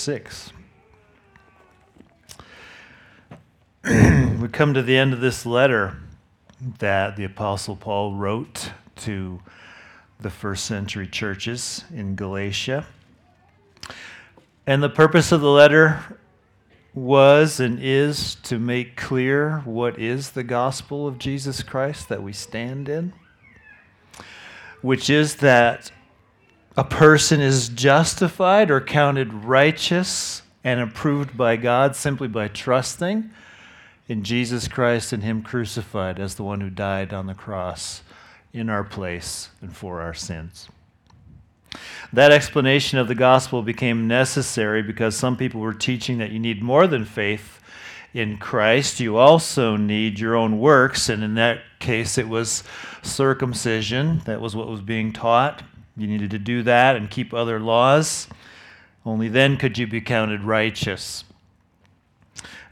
6. we come to the end of this letter that the Apostle Paul wrote to the first century churches in Galatia. And the purpose of the letter was and is to make clear what is the gospel of Jesus Christ that we stand in, which is that a person is justified or counted righteous and approved by God simply by trusting in Jesus Christ and Him crucified as the one who died on the cross in our place and for our sins. That explanation of the gospel became necessary because some people were teaching that you need more than faith in Christ. You also need your own works, and in that case, it was circumcision. That was what was being taught. You needed to do that and keep other laws. Only then could you be counted righteous.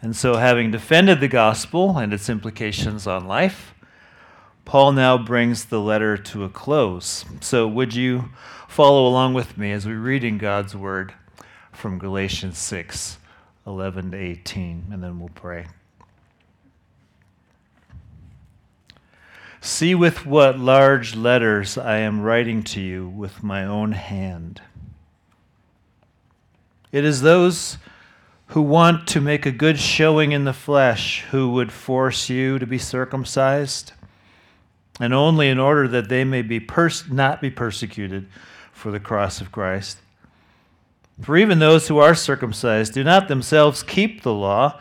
And so, having defended the gospel and its implications on life, Paul now brings the letter to a close. So, would you follow along with me as we read in God's word from Galatians 6 11 to 18, and then we'll pray. See with what large letters I am writing to you with my own hand. It is those who want to make a good showing in the flesh who would force you to be circumcised and only in order that they may be pers- not be persecuted for the cross of Christ. For even those who are circumcised do not themselves keep the law,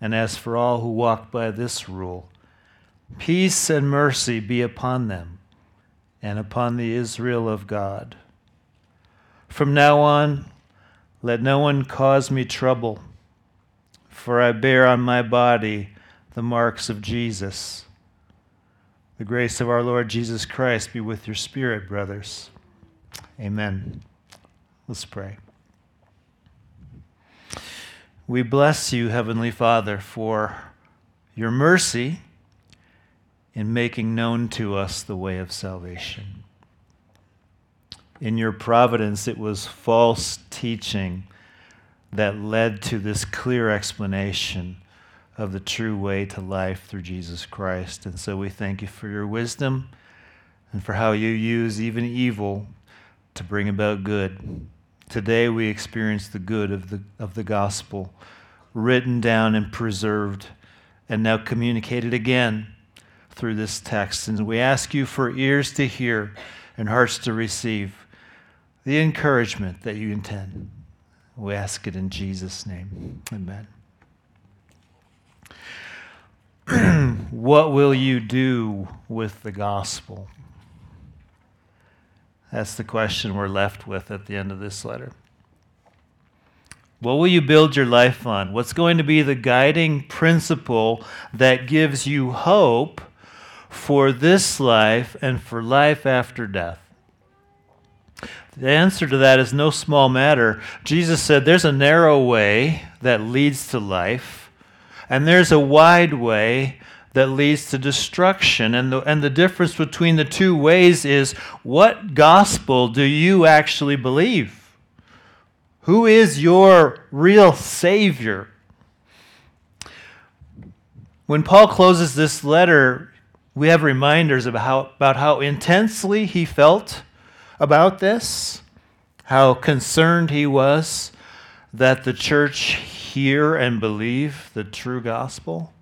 And as for all who walk by this rule, peace and mercy be upon them and upon the Israel of God. From now on, let no one cause me trouble for I bear on my body the marks of Jesus. The grace of our Lord Jesus Christ be with your spirit, brothers. Amen. Let's pray. We bless you, Heavenly Father, for your mercy in making known to us the way of salvation. In your providence, it was false teaching that led to this clear explanation of the true way to life through Jesus Christ. And so we thank you for your wisdom and for how you use even evil to bring about good. Today we experience the good of the, of the gospel written down and preserved and now communicated again through this text. And we ask you for ears to hear and hearts to receive the encouragement that you intend. We ask it in Jesus' name. Amen. what will you do with the gospel? That's the question we're left with at the end of this letter. What will you build your life on? What's going to be the guiding principle that gives you hope for this life and for life after death? The answer to that is no small matter. Jesus said there's a narrow way that leads to life, and there's a wide way that leads to destruction. And the, and the difference between the two ways is what gospel do you actually believe? Who is your real Savior? When Paul closes this letter, we have reminders about how, about how intensely he felt about this, how concerned he was that the church hear and believe the true gospel.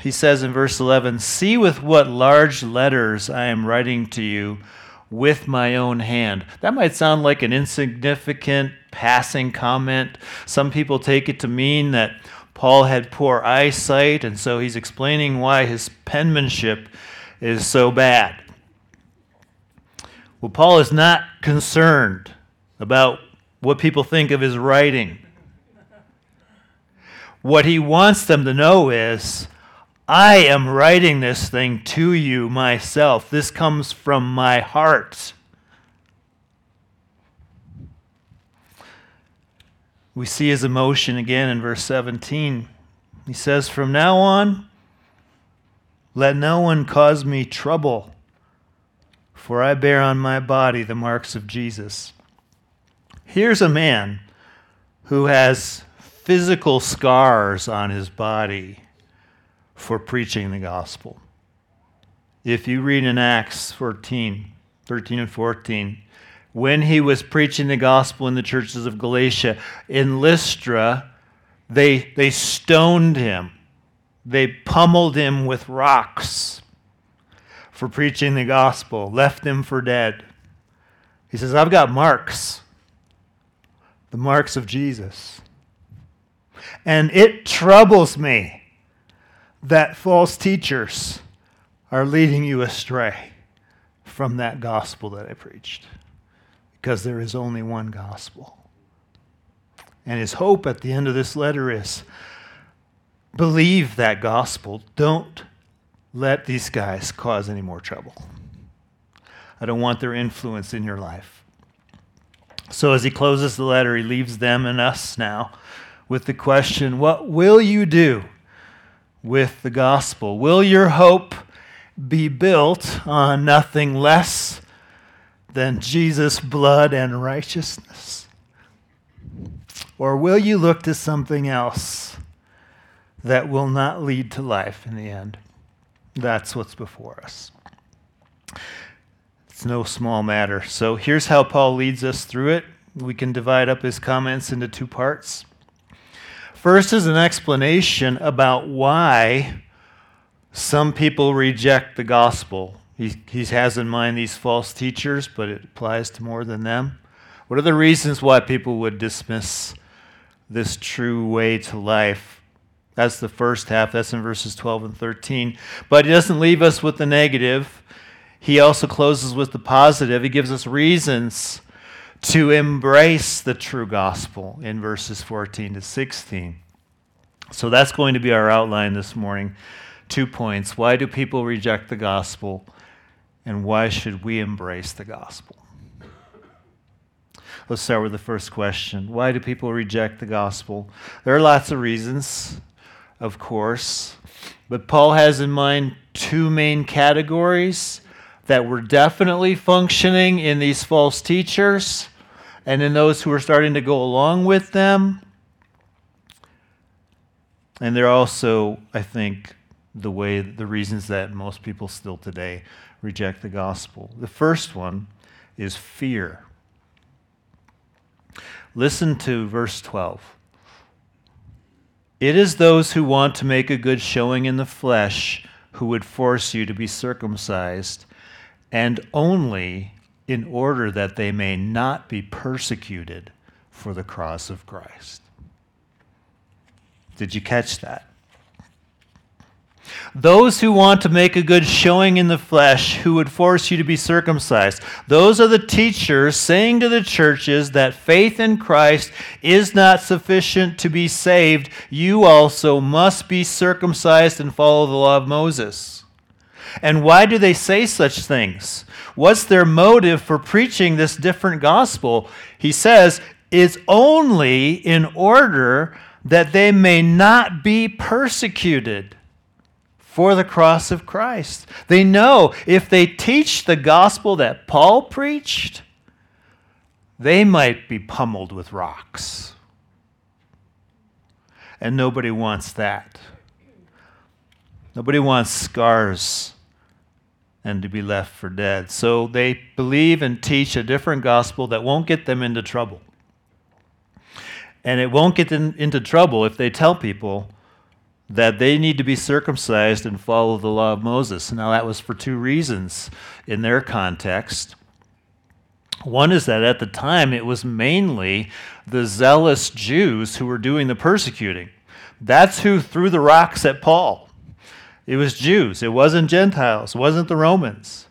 He says in verse 11, See with what large letters I am writing to you with my own hand. That might sound like an insignificant passing comment. Some people take it to mean that Paul had poor eyesight, and so he's explaining why his penmanship is so bad. Well, Paul is not concerned about what people think of his writing. What he wants them to know is I am writing this thing to you myself. This comes from my heart. We see his emotion again in verse 17. He says, From now on, let no one cause me trouble, for I bear on my body the marks of Jesus. Here's a man who has physical scars on his body for preaching the gospel. If you read in Acts 14, 13 and 14, when he was preaching the gospel in the churches of Galatia, in Lystra, they, they stoned him. They pummeled him with rocks for preaching the gospel, left him for dead. He says, I've got marks the marks of Jesus. And it troubles me that false teachers are leading you astray from that gospel that I preached. Because there is only one gospel. And his hope at the end of this letter is believe that gospel. Don't let these guys cause any more trouble. I don't want their influence in your life. So as he closes the letter, he leaves them and us now with the question What will you do with the gospel? Will your hope be built on nothing less than Jesus' blood and righteousness? Or will you look to something else that will not lead to life in the end? That's what's before us. It's no small matter. So here's how Paul leads us through it. We can divide up his comments into two parts. First is an explanation about why some people reject the gospel. He, he has in mind these false teachers, but it applies to more than them. What are the reasons why people would dismiss this true way to life? That's the first half. That's in verses 12 and 13. But he doesn't leave us with the negative he also closes with the positive. He gives us reasons to embrace the true gospel in verses 14 to 16. So that's going to be our outline this morning. Two points. Why do people reject the gospel? And why should we embrace the gospel? Let's start with the first question. Why do people reject the gospel? There are lots of reasons, of course, but Paul has in mind two main categories that were definitely functioning in these false teachers and in those who were starting to go along with them. And they're also, I think, the way, the reasons that most people still today reject the gospel. The first one is fear. Listen to verse 12. It is those who want to make a good showing in the flesh who would force you to be circumcised and only in order that they may not be persecuted for the cross of Christ. Did you catch that? Those who want to make a good showing in the flesh, who would force you to be circumcised. Those are the teachers saying to the churches that faith in Christ is not sufficient to be saved. You also must be circumcised and follow the law of Moses. And why do they say such things? What's their motive for preaching this different gospel? He says, it's only in order that they may not be persecuted for the cross of Christ. They know if they teach the gospel that Paul preached, they might be pummeled with rocks. And nobody wants that. Nobody wants scars and to be left for dead. So they believe and teach a different gospel that won't get them into trouble. And it won't get them into trouble if they tell people that they need to be circumcised and follow the law of Moses. Now, that was for two reasons in their context. One is that at the time it was mainly the zealous Jews who were doing the persecuting. That's who threw the rocks at Paul. It was Jews. It wasn't Gentiles. It wasn't the Romans.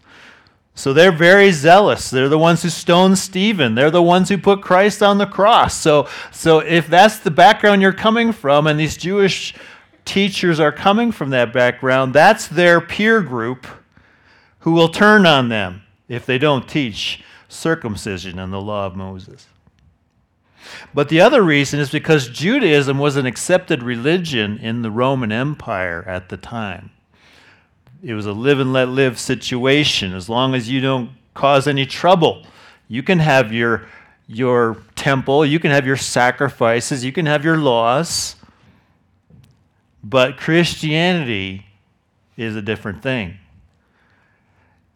So they're very zealous. They're the ones who stoned Stephen. They're the ones who put Christ on the cross. So, so if that's the background you're coming from, and these Jewish teachers are coming from that background, that's their peer group who will turn on them if they don't teach circumcision and the law of Moses. But the other reason is because Judaism was an accepted religion in the Roman Empire at the time it was a live and let live situation. As long as you don't cause any trouble, you can have your your temple, you can have your sacrifices, you can have your laws. But Christianity is a different thing.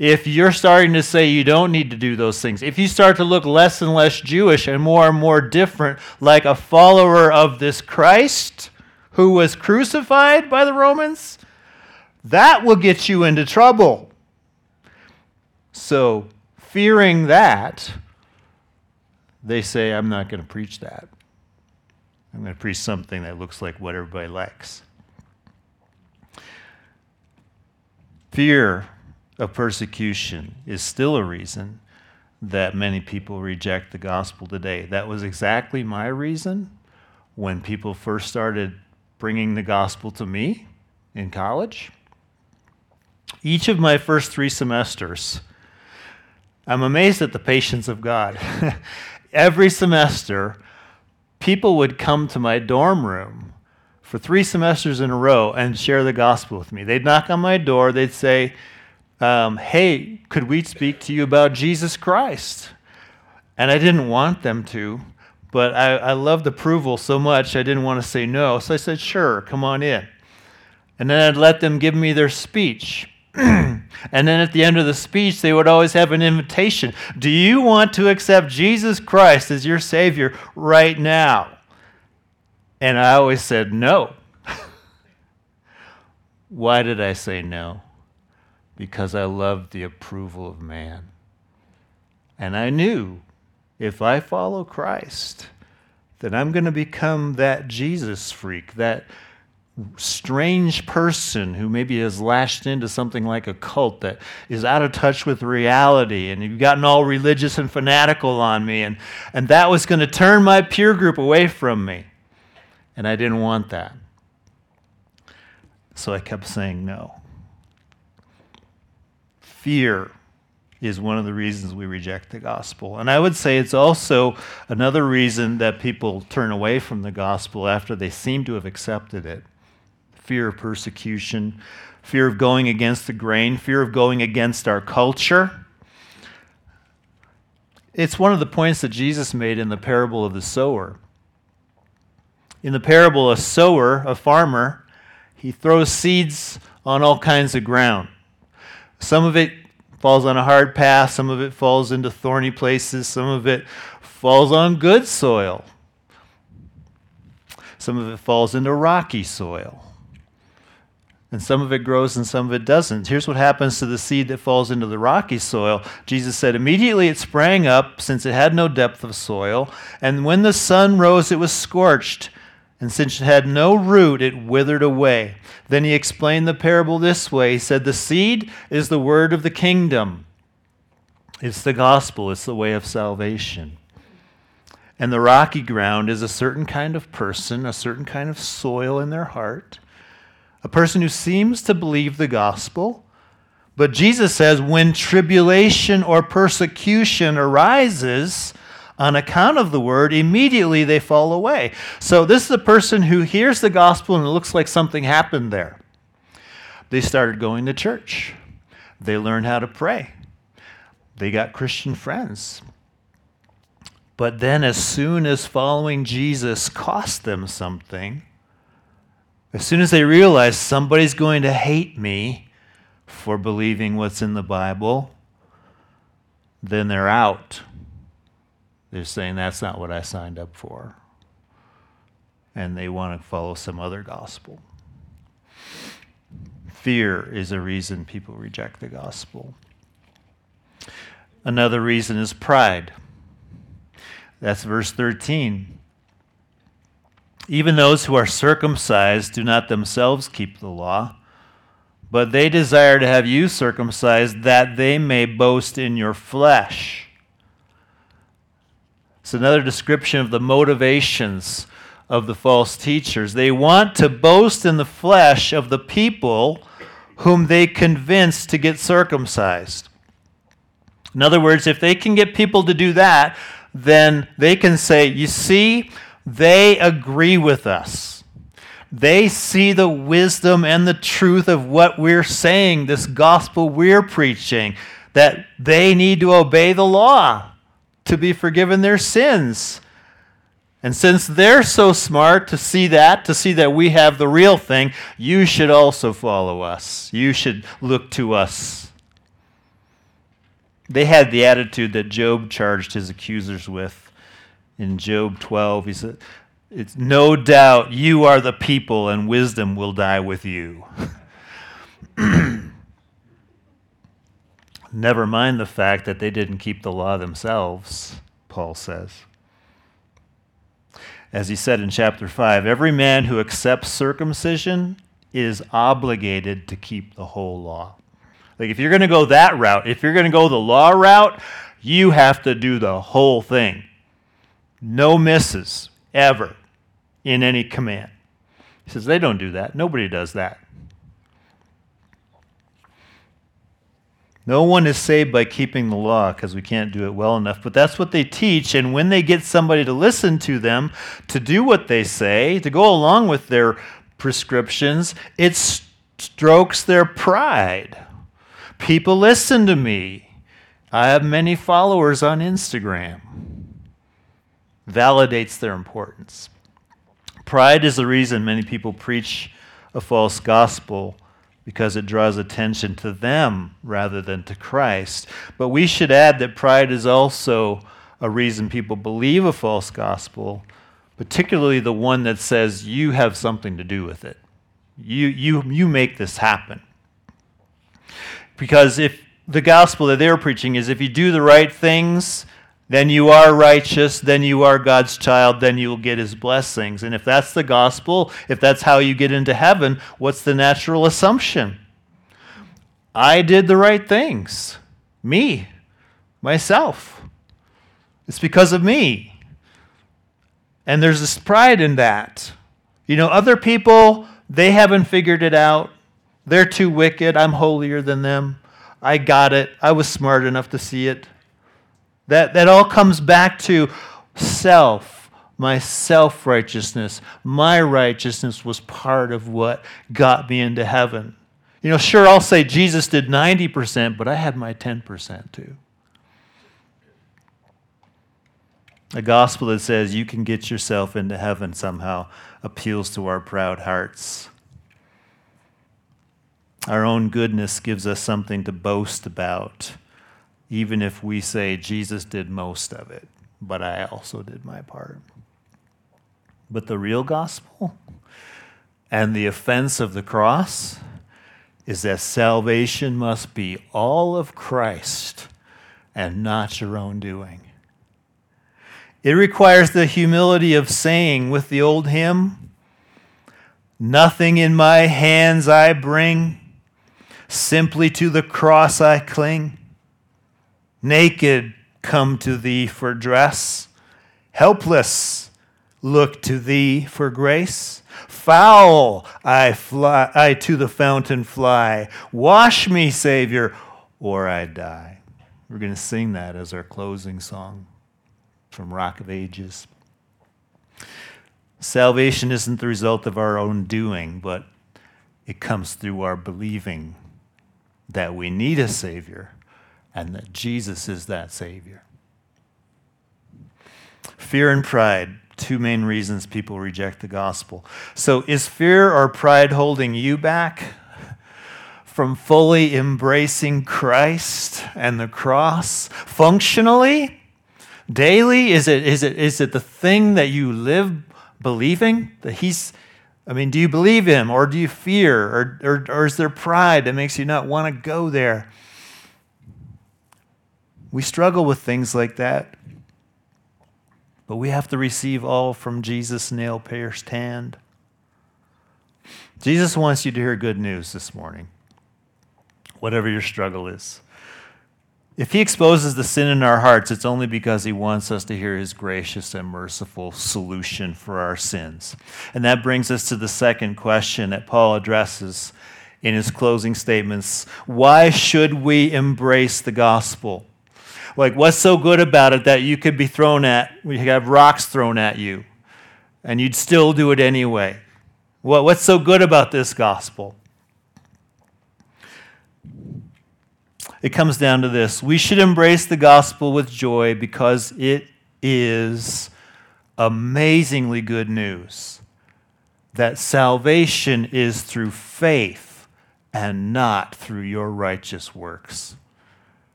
If you're starting to say you don't need to do those things, if you start to look less and less Jewish and more and more different, like a follower of this Christ who was crucified by the Romans, that will get you into trouble. So, fearing that, they say, I'm not going to preach that. I'm going to preach something that looks like what everybody likes. Fear of persecution is still a reason that many people reject the gospel today. That was exactly my reason when people first started bringing the gospel to me in college. Each of my first three semesters, I'm amazed at the patience of God. Every semester, people would come to my dorm room for three semesters in a row and share the gospel with me. They'd knock on my door, they'd say, um, Hey, could we speak to you about Jesus Christ? And I didn't want them to, but I, I loved approval so much I didn't want to say no. So I said, Sure, come on in. And then I'd let them give me their speech. and then at the end of the speech, they would always have an invitation Do you want to accept Jesus Christ as your Savior right now? And I always said no. Why did I say no? Because I loved the approval of man. And I knew if I follow Christ, that I'm going to become that Jesus freak, that strange person who maybe has lashed into something like a cult that is out of touch with reality and you've gotten all religious and fanatical on me and, and that was going to turn my peer group away from me. And i didn't want that. So i kept saying no fear is one of the reasons we reject the gospel. And I would say it's also another reason that people turn away from the gospel after they seem to have accepted it fear of persecution, fear of going against the grain, fear of going against our culture. It's one of the points that Jesus made in the parable of the sower. In the parable, a sower, a farmer, he throws seeds on all kinds of ground. Some of it falls on a hard path, some of it falls into thorny places, some of it falls on good soil, some of it falls into rocky soil and some of it grows and some of it doesn't. Here's what happens to the seed that falls into the rocky soil. Jesus said, Immediately it sprang up, since it had no depth of soil, and when the sun rose, it was scorched, and since it had no root, it withered away. Then he explained the parable this way He said, The seed is the word of the kingdom, it's the gospel, it's the way of salvation. And the rocky ground is a certain kind of person, a certain kind of soil in their heart a person who seems to believe the gospel. But Jesus says when tribulation or persecution arises on account of the word, immediately they fall away. So this is a person who hears the gospel and it looks like something happened there. They started going to church, they learned how to pray, they got Christian friends. But then, as soon as following Jesus cost them something, as soon as they realize somebody's going to hate me for believing what's in the Bible, then they're out. They're saying that's not what I signed up for. And they want to follow some other gospel. Fear is a reason people reject the gospel. Another reason is pride. That's verse 13. Even those who are circumcised do not themselves keep the law, but they desire to have you circumcised that they may boast in your flesh. It's another description of the motivations of the false teachers. They want to boast in the flesh of the people whom they convince to get circumcised. In other words, if they can get people to do that, then they can say, You see, they agree with us. They see the wisdom and the truth of what we're saying, this gospel we're preaching, that they need to obey the law to be forgiven their sins. And since they're so smart to see that, to see that we have the real thing, you should also follow us. You should look to us. They had the attitude that Job charged his accusers with. In Job 12, he said, It's no doubt you are the people, and wisdom will die with you. Never mind the fact that they didn't keep the law themselves, Paul says. As he said in chapter 5, every man who accepts circumcision is obligated to keep the whole law. Like, if you're going to go that route, if you're going to go the law route, you have to do the whole thing. No misses, ever, in any command. He says, they don't do that. Nobody does that. No one is saved by keeping the law because we can't do it well enough. But that's what they teach. And when they get somebody to listen to them, to do what they say, to go along with their prescriptions, it strokes their pride. People listen to me. I have many followers on Instagram. Validates their importance. Pride is the reason many people preach a false gospel because it draws attention to them rather than to Christ. But we should add that pride is also a reason people believe a false gospel, particularly the one that says you have something to do with it. You, you, you make this happen. Because if the gospel that they're preaching is if you do the right things, then you are righteous, then you are God's child, then you will get his blessings. And if that's the gospel, if that's how you get into heaven, what's the natural assumption? I did the right things. Me, myself. It's because of me. And there's this pride in that. You know, other people, they haven't figured it out. They're too wicked. I'm holier than them. I got it. I was smart enough to see it. That, that all comes back to self, my self righteousness. My righteousness was part of what got me into heaven. You know, sure, I'll say Jesus did 90%, but I had my 10% too. A gospel that says you can get yourself into heaven somehow appeals to our proud hearts. Our own goodness gives us something to boast about even if we say Jesus did most of it, but I also did my part. But the real gospel and the offense of the cross is that salvation must be all of Christ and not your own doing. It requires the humility of saying with the old hymn, Nothing in my hands I bring, simply to the cross I cling. Naked, come to thee for dress. Helpless, look to thee for grace. Foul, I fly, I to the fountain fly. Wash me, Savior, or I die. We're going to sing that as our closing song from Rock of Ages. Salvation isn't the result of our own doing, but it comes through our believing that we need a Savior and that Jesus is that Savior. Fear and pride, two main reasons people reject the gospel. So, is fear or pride holding you back from fully embracing Christ and the cross functionally? Daily? Is it, is, it, is it the thing that you live believing? That He's, I mean, do you believe Him or do you fear? Or, or, or is there pride that makes you not want to go there? We struggle with things like that. But we have to receive all from Jesus' nail pierced hand. Jesus wants you to hear good news this morning. whatever your struggle is. If he exposes the sin in our hearts, it's only because he wants us to hear his gracious and merciful solution for our sins. And that brings us to the second question that Paul addresses in his closing statements Why should we embrace the gospel? Like, what's so good about it that you could be thrown at, we have rocks thrown at you, and you'd still do it anyway? What, what's so good about this gospel? It comes down to this we should embrace the gospel with joy because it is amazingly good news that salvation is through faith and not through your righteous works.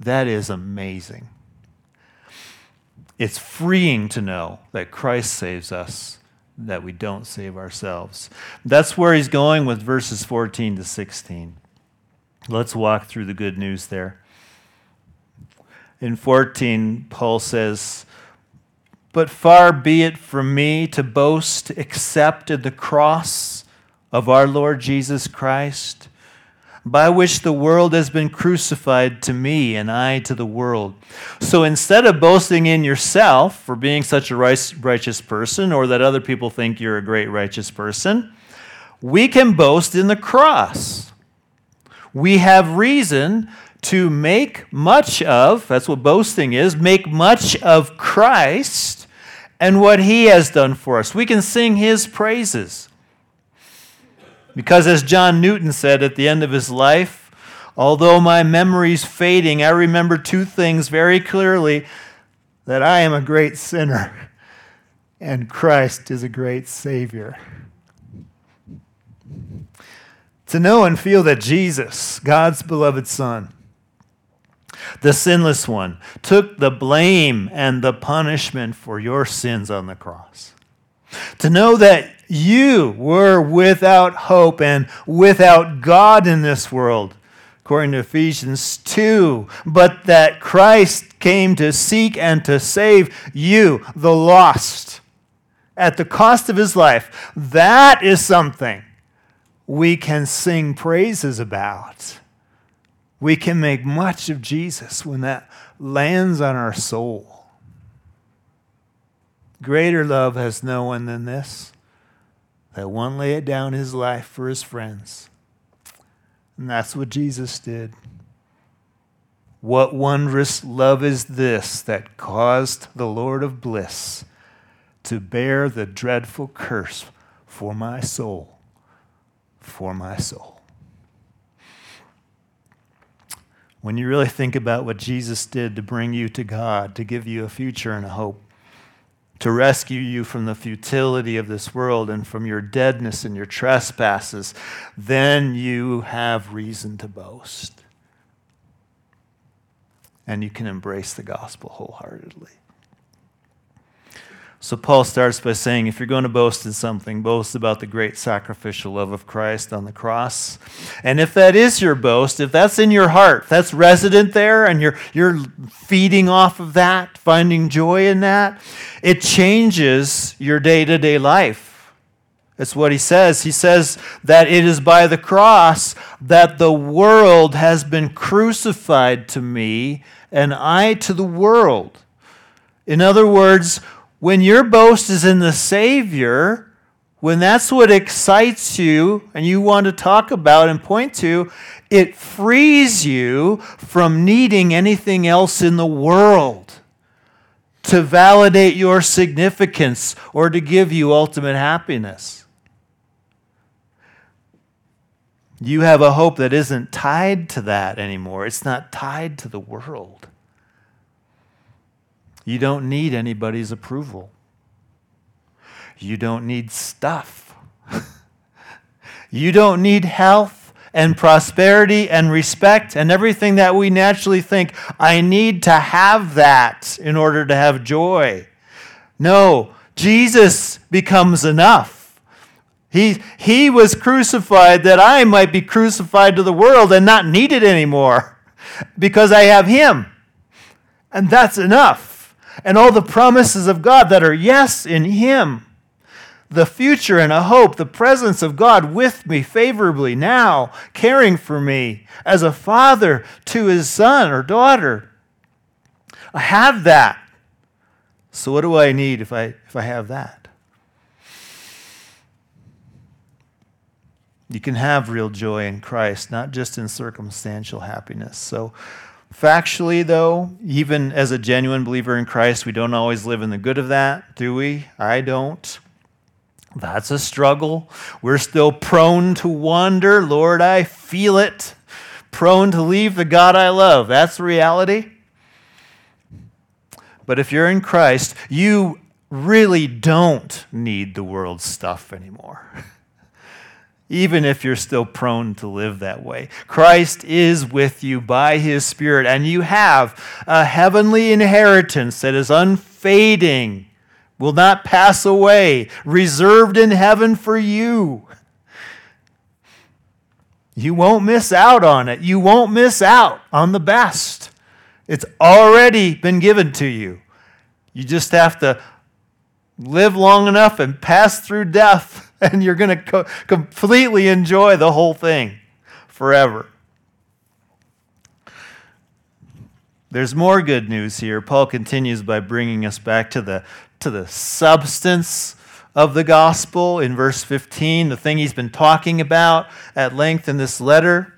That is amazing. It's freeing to know that Christ saves us, that we don't save ourselves. That's where he's going with verses 14 to 16. Let's walk through the good news there. In 14, Paul says, But far be it from me to boast except in the cross of our Lord Jesus Christ, by which the world has been crucified to me and I to the world. So instead of boasting in yourself for being such a righteous person or that other people think you're a great righteous person, we can boast in the cross we have reason to make much of, that's what boasting is, make much of Christ and what he has done for us. We can sing his praises. Because as John Newton said at the end of his life, although my memory's fading, I remember two things very clearly that I am a great sinner and Christ is a great Savior to know and feel that Jesus, God's beloved Son, the sinless one, took the blame and the punishment for your sins on the cross. To know that you were without hope and without God in this world, according to Ephesians 2, but that Christ came to seek and to save you, the lost, at the cost of his life. That is something we can sing praises about. We can make much of Jesus when that lands on our soul. Greater love has no one than this that one laid down his life for his friends. And that's what Jesus did. What wondrous love is this that caused the Lord of bliss to bear the dreadful curse for my soul? for my soul. When you really think about what Jesus did to bring you to God, to give you a future and a hope, to rescue you from the futility of this world and from your deadness and your trespasses, then you have reason to boast. And you can embrace the gospel wholeheartedly. So Paul starts by saying, if you're going to boast in something, boast about the great sacrificial love of Christ on the cross. And if that is your boast, if that's in your heart, that's resident there, and you're, you're feeding off of that, finding joy in that, it changes your day to day life. That's what he says. He says that it is by the cross that the world has been crucified to me, and I to the world. In other words, when your boast is in the Savior, when that's what excites you and you want to talk about and point to, it frees you from needing anything else in the world to validate your significance or to give you ultimate happiness. You have a hope that isn't tied to that anymore. It's not tied to the world. You don't need anybody's approval. You don't need stuff. you don't need health and prosperity and respect and everything that we naturally think. I need to have that in order to have joy. No, Jesus becomes enough. He, he was crucified that I might be crucified to the world and not needed anymore because I have Him. And that's enough and all the promises of God that are yes in Him. the future and a hope, the presence of God with me favorably now, caring for me as a father to his son or daughter. I have that. So what do I need if I if I have that? You can have real joy in Christ, not just in circumstantial happiness. So Factually, though, even as a genuine believer in Christ, we don't always live in the good of that, do we? I don't. That's a struggle. We're still prone to wander. Lord, I feel it. Prone to leave the God I love. That's reality. But if you're in Christ, you really don't need the world's stuff anymore. even if you're still prone to live that way. Christ is with you by his Spirit, and you have a heavenly inheritance that is unfading, will not pass away, reserved in heaven for you. You won't miss out on it. You won't miss out on the best. It's already been given to you. You just have to live long enough and pass through death and you're going to co- completely enjoy the whole thing forever. There's more good news here. Paul continues by bringing us back to the, to the substance of the gospel in verse 15, the thing he's been talking about at length in this letter.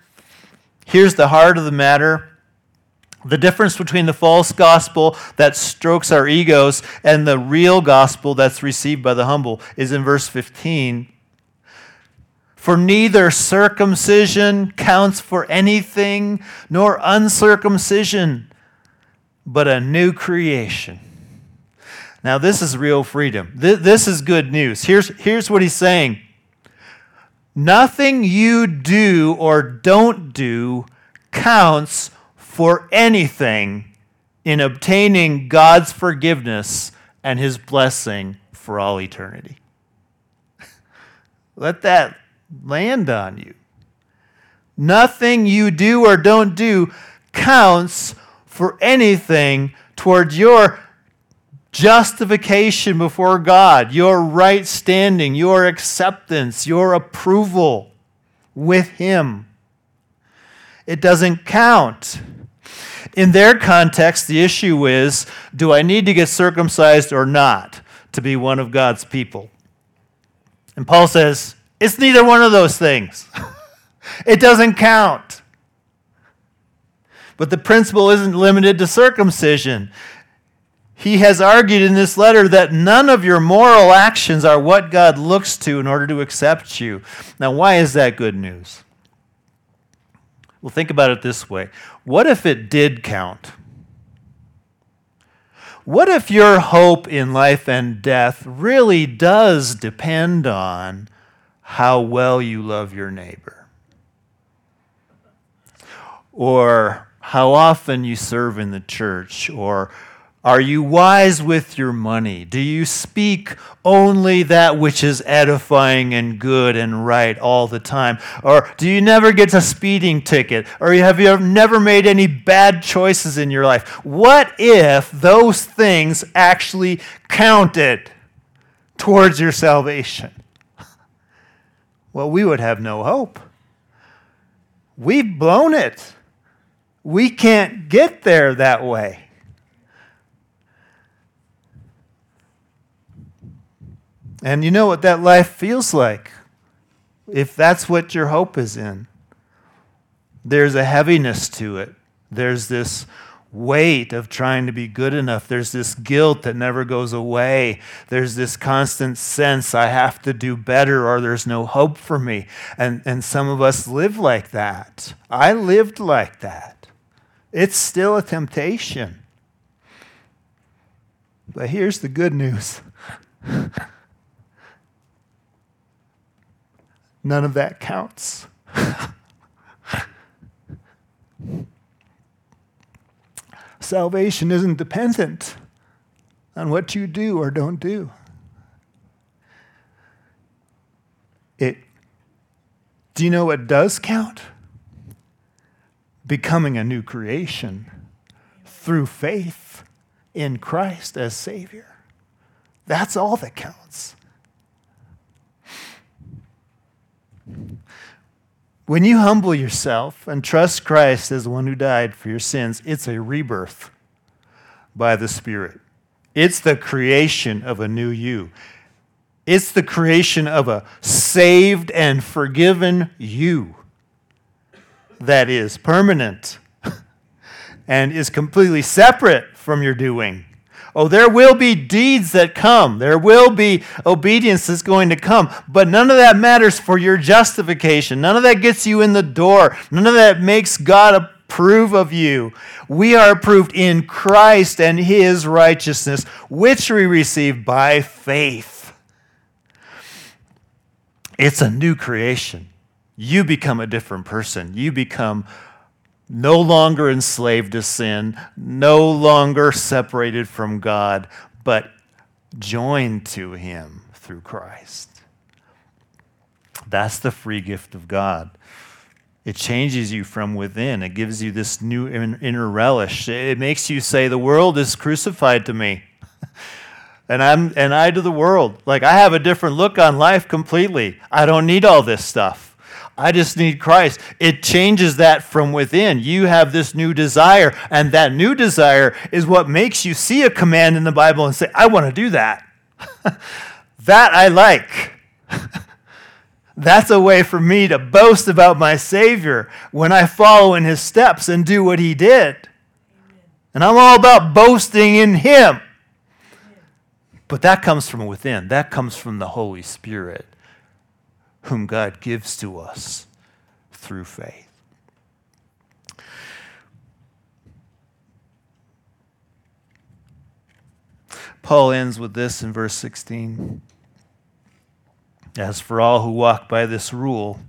Here's the heart of the matter the difference between the false gospel that strokes our egos and the real gospel that's received by the humble is in verse 15. For neither circumcision counts for anything, nor uncircumcision, but a new creation. Now, this is real freedom. This is good news. Here's, here's what he's saying Nothing you do or don't do counts for anything in obtaining God's forgiveness and his blessing for all eternity. Let that land on you. Nothing you do or don't do counts for anything towards your justification before God, your right standing, your acceptance, your approval with Him. It doesn't count. In their context, the issue is do I need to get circumcised or not to be one of God's people? And Paul says, it's neither one of those things. it doesn't count. But the principle isn't limited to circumcision. He has argued in this letter that none of your moral actions are what God looks to in order to accept you. Now, why is that good news? Well, think about it this way what if it did count? What if your hope in life and death really does depend on how well you love your neighbor? Or how often you serve in the church? Or are you wise with your money? Do you speak only that which is edifying and good and right all the time? Or do you never get a speeding ticket? Or have you never made any bad choices in your life? What if those things actually counted towards your salvation? Well, we would have no hope. We've blown it. We can't get there that way. And you know what that life feels like if that's what your hope is in. There's a heaviness to it. There's this weight of trying to be good enough. There's this guilt that never goes away. There's this constant sense I have to do better or there's no hope for me. And, and some of us live like that. I lived like that. It's still a temptation. But here's the good news. None of that counts. Salvation isn't dependent on what you do or don't do. It, do you know what does count? Becoming a new creation through faith in Christ as Savior. That's all that counts. When you humble yourself and trust Christ as the one who died for your sins, it's a rebirth by the Spirit. It's the creation of a new you. It's the creation of a saved and forgiven you that is permanent and is completely separate from your doing. Oh, there will be deeds that come. There will be obedience that's going to come. But none of that matters for your justification. None of that gets you in the door. None of that makes God approve of you. We are approved in Christ and his righteousness, which we receive by faith. It's a new creation. You become a different person. You become no longer enslaved to sin, no longer separated from God, but joined to Him through Christ. That's the free gift of God. It changes you from within. It gives you this new inner relish. It makes you say, The world is crucified to me. and I'm and I to the world. Like I have a different look on life completely. I don't need all this stuff. I just need Christ. It changes that from within. You have this new desire, and that new desire is what makes you see a command in the Bible and say, I want to do that. that I like. That's a way for me to boast about my Savior when I follow in his steps and do what he did. And I'm all about boasting in him. But that comes from within, that comes from the Holy Spirit whom God gives to us through faith. Paul ends with this in verse 16. As for all who walk by this rule,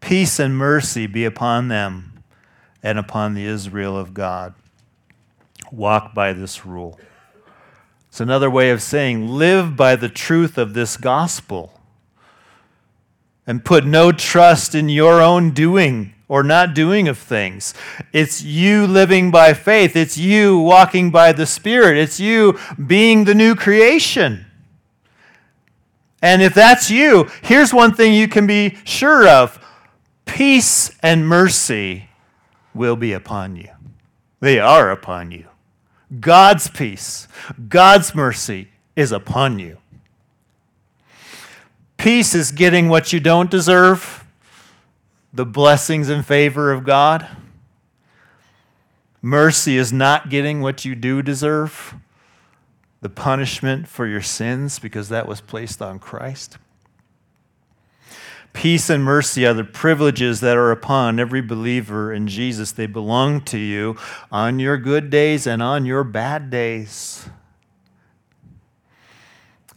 peace and mercy be upon them and upon the Israel of God. Walk by this rule. It's another way of saying live by the truth of this gospel and put no trust in your own doing or not doing of things. It's you living by faith, it's you walking by the Spirit, it's you being the new creation. And if that's you, here's one thing you can be sure of peace and mercy will be upon you. They are upon you. God's peace, God's mercy is upon you. Peace is getting what you don't deserve, the blessings and favor of God. Mercy is not getting what you do deserve, the punishment for your sins, because that was placed on Christ. Peace and mercy are the privileges that are upon every believer in Jesus. They belong to you on your good days and on your bad days,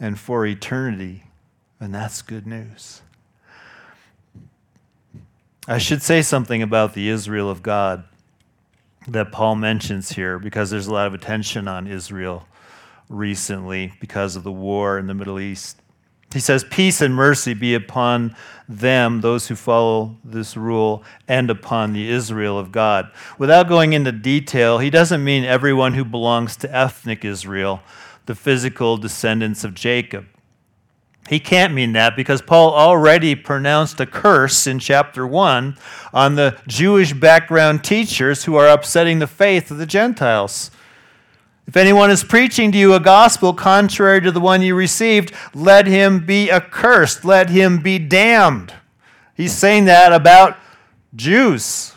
and for eternity. And that's good news. I should say something about the Israel of God that Paul mentions here because there's a lot of attention on Israel recently because of the war in the Middle East. He says, Peace and mercy be upon them, those who follow this rule, and upon the Israel of God. Without going into detail, he doesn't mean everyone who belongs to ethnic Israel, the physical descendants of Jacob. He can't mean that because Paul already pronounced a curse in chapter 1 on the Jewish background teachers who are upsetting the faith of the Gentiles. If anyone is preaching to you a gospel contrary to the one you received, let him be accursed, let him be damned. He's saying that about Jews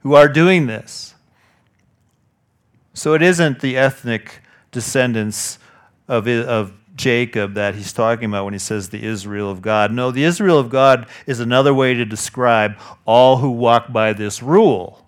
who are doing this. So it isn't the ethnic descendants of, of Jacob that he's talking about when he says the Israel of God. No, the Israel of God is another way to describe all who walk by this rule.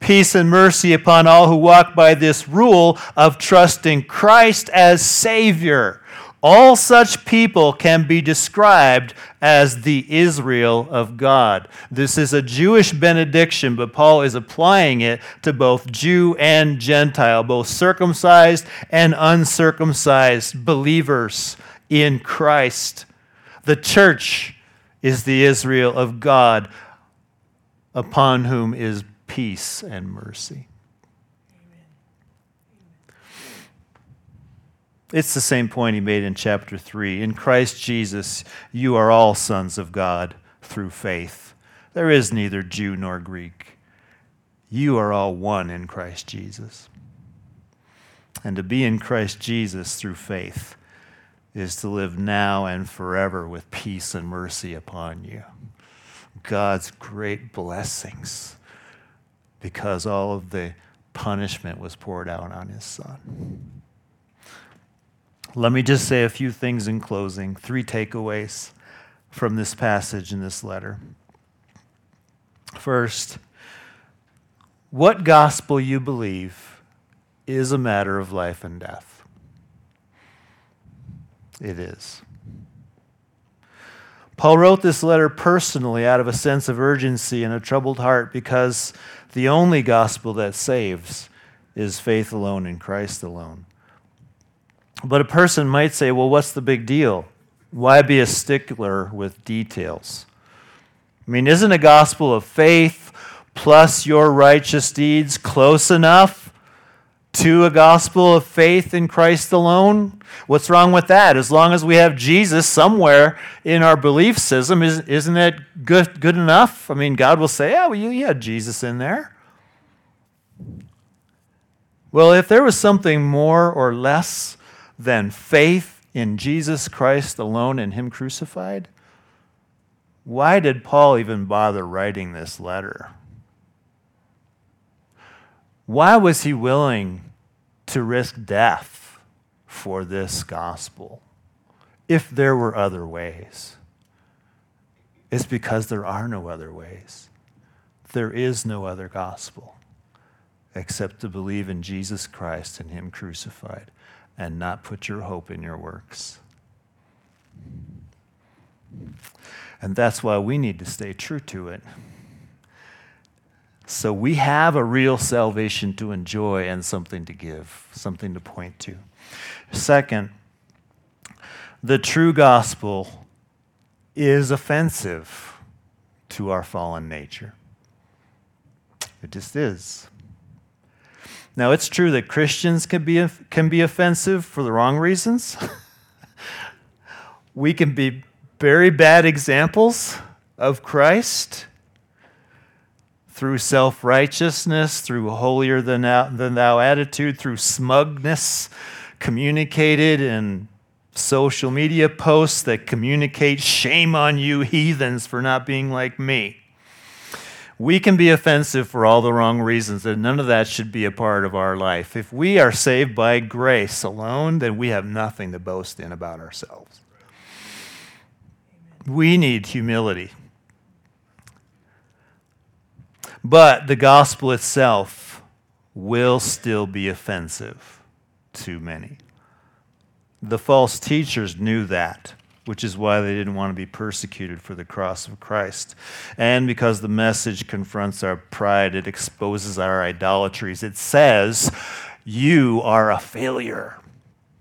Peace and mercy upon all who walk by this rule of trusting Christ as Savior all such people can be described as the Israel of God. This is a Jewish benediction, but Paul is applying it to both Jew and Gentile, both circumcised and uncircumcised believers in Christ. The church is the Israel of God, upon whom is peace and mercy. It's the same point he made in chapter 3. In Christ Jesus, you are all sons of God through faith. There is neither Jew nor Greek. You are all one in Christ Jesus. And to be in Christ Jesus through faith is to live now and forever with peace and mercy upon you. God's great blessings because all of the punishment was poured out on his son. Let me just say a few things in closing, three takeaways from this passage in this letter. First, what gospel you believe is a matter of life and death. It is. Paul wrote this letter personally out of a sense of urgency and a troubled heart because the only gospel that saves is faith alone in Christ alone. But a person might say, well, what's the big deal? Why be a stickler with details? I mean, isn't a gospel of faith plus your righteous deeds close enough to a gospel of faith in Christ alone? What's wrong with that? As long as we have Jesus somewhere in our belief system, isn't it good, good enough? I mean, God will say, oh, well, you had Jesus in there. Well, if there was something more or less than faith in Jesus Christ alone and Him crucified? Why did Paul even bother writing this letter? Why was he willing to risk death for this gospel if there were other ways? It's because there are no other ways. There is no other gospel except to believe in Jesus Christ and Him crucified and not put your hope in your works. And that's why we need to stay true to it. So we have a real salvation to enjoy and something to give, something to point to. Second, the true gospel is offensive to our fallen nature. It just is. Now, it's true that Christians can be, can be offensive for the wrong reasons. we can be very bad examples of Christ through self righteousness, through holier than thou, than thou attitude, through smugness communicated in social media posts that communicate shame on you, heathens, for not being like me. We can be offensive for all the wrong reasons, and none of that should be a part of our life. If we are saved by grace alone, then we have nothing to boast in about ourselves. We need humility. But the gospel itself will still be offensive to many. The false teachers knew that which is why they didn't want to be persecuted for the cross of Christ. And because the message confronts our pride, it exposes our idolatries. It says, You are a failure.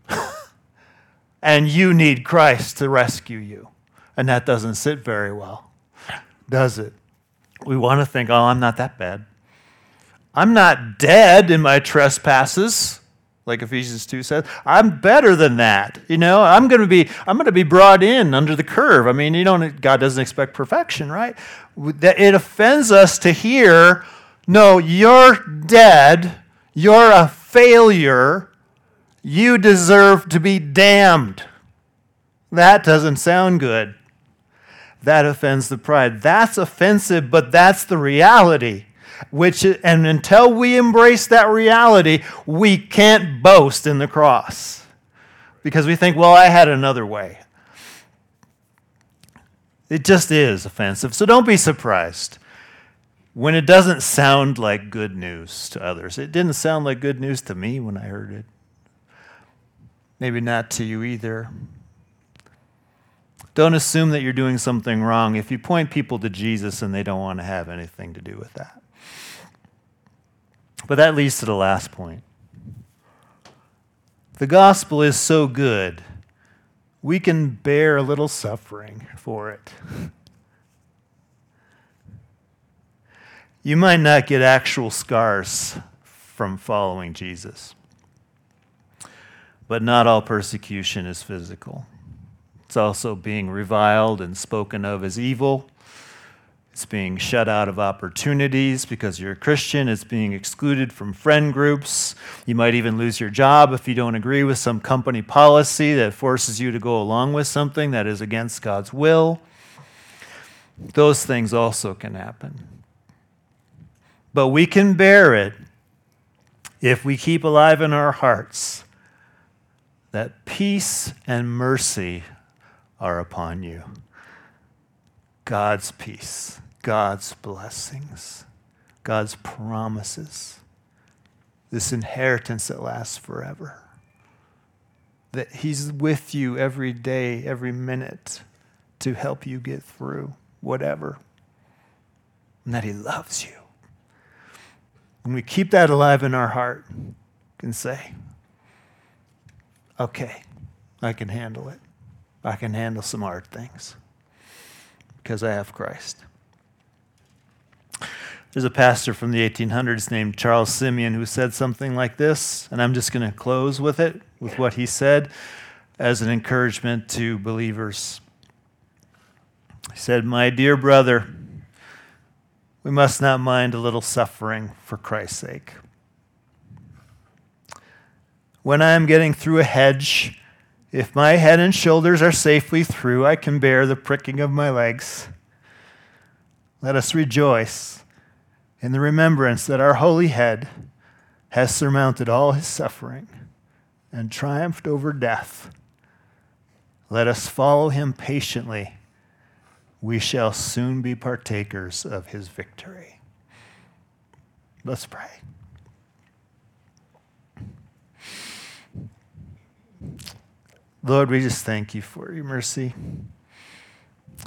and you need Christ to rescue you. And that doesn't sit very well, does it? We want to think, Oh, I'm not that bad. I'm not dead in my trespasses like Ephesians 2 says. I'm better than that. You know, I'm going to be I'm going to be brought in under the curve. I mean, you don't God doesn't expect perfection, right? That It offends us to hear, "No, you're dead. You're a failure. You deserve to be damned." That doesn't sound good. That offends the pride. That's offensive, but that's the reality which and until we embrace that reality, we can't boast in the cross. Because we think, well, I had another way. It just is offensive. So don't be surprised when it doesn't sound like good news to others. It didn't sound like good news to me when I heard it. Maybe not to you either. Don't assume that you're doing something wrong if you point people to Jesus and they don't want to have anything to do with that. But that leads to the last point. The gospel is so good, we can bear a little suffering for it. You might not get actual scars from following Jesus, but not all persecution is physical. It's also being reviled and spoken of as evil. It's being shut out of opportunities because you're a Christian. It's being excluded from friend groups. You might even lose your job if you don't agree with some company policy that forces you to go along with something that is against God's will. Those things also can happen. But we can bear it if we keep alive in our hearts that peace and mercy are upon you. God's peace, God's blessings, God's promises, this inheritance that lasts forever. That He's with you every day, every minute to help you get through whatever. And that He loves you. When we keep that alive in our heart, can say, okay, I can handle it. I can handle some hard things because I have Christ. There's a pastor from the 1800s named Charles Simeon who said something like this, and I'm just going to close with it, with what he said as an encouragement to believers. He said, My dear brother, we must not mind a little suffering for Christ's sake. When I am getting through a hedge, if my head and shoulders are safely through, I can bear the pricking of my legs. Let us rejoice in the remembrance that our holy head has surmounted all his suffering and triumphed over death. Let us follow him patiently we shall soon be partakers of his victory. Let's pray. Lord, we just thank you for your mercy,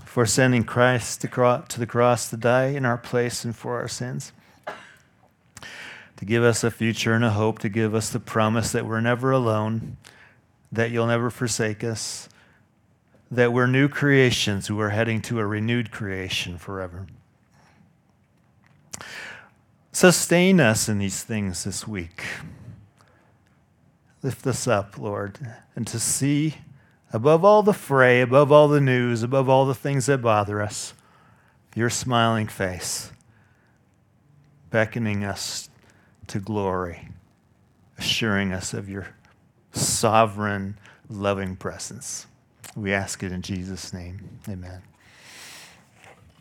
for sending Christ to, the cross to die in our place and for our sins, to give us a future and a hope, to give us the promise that we're never alone, that you'll never forsake us that we're new creations who are heading to a renewed creation forever. Sustain us in these things this week. Lift us up, Lord, and to see above all the fray, above all the news, above all the things that bother us, your smiling face, beckoning us to glory, assuring us of your sovereign, loving presence. We ask it in Jesus' name. Amen.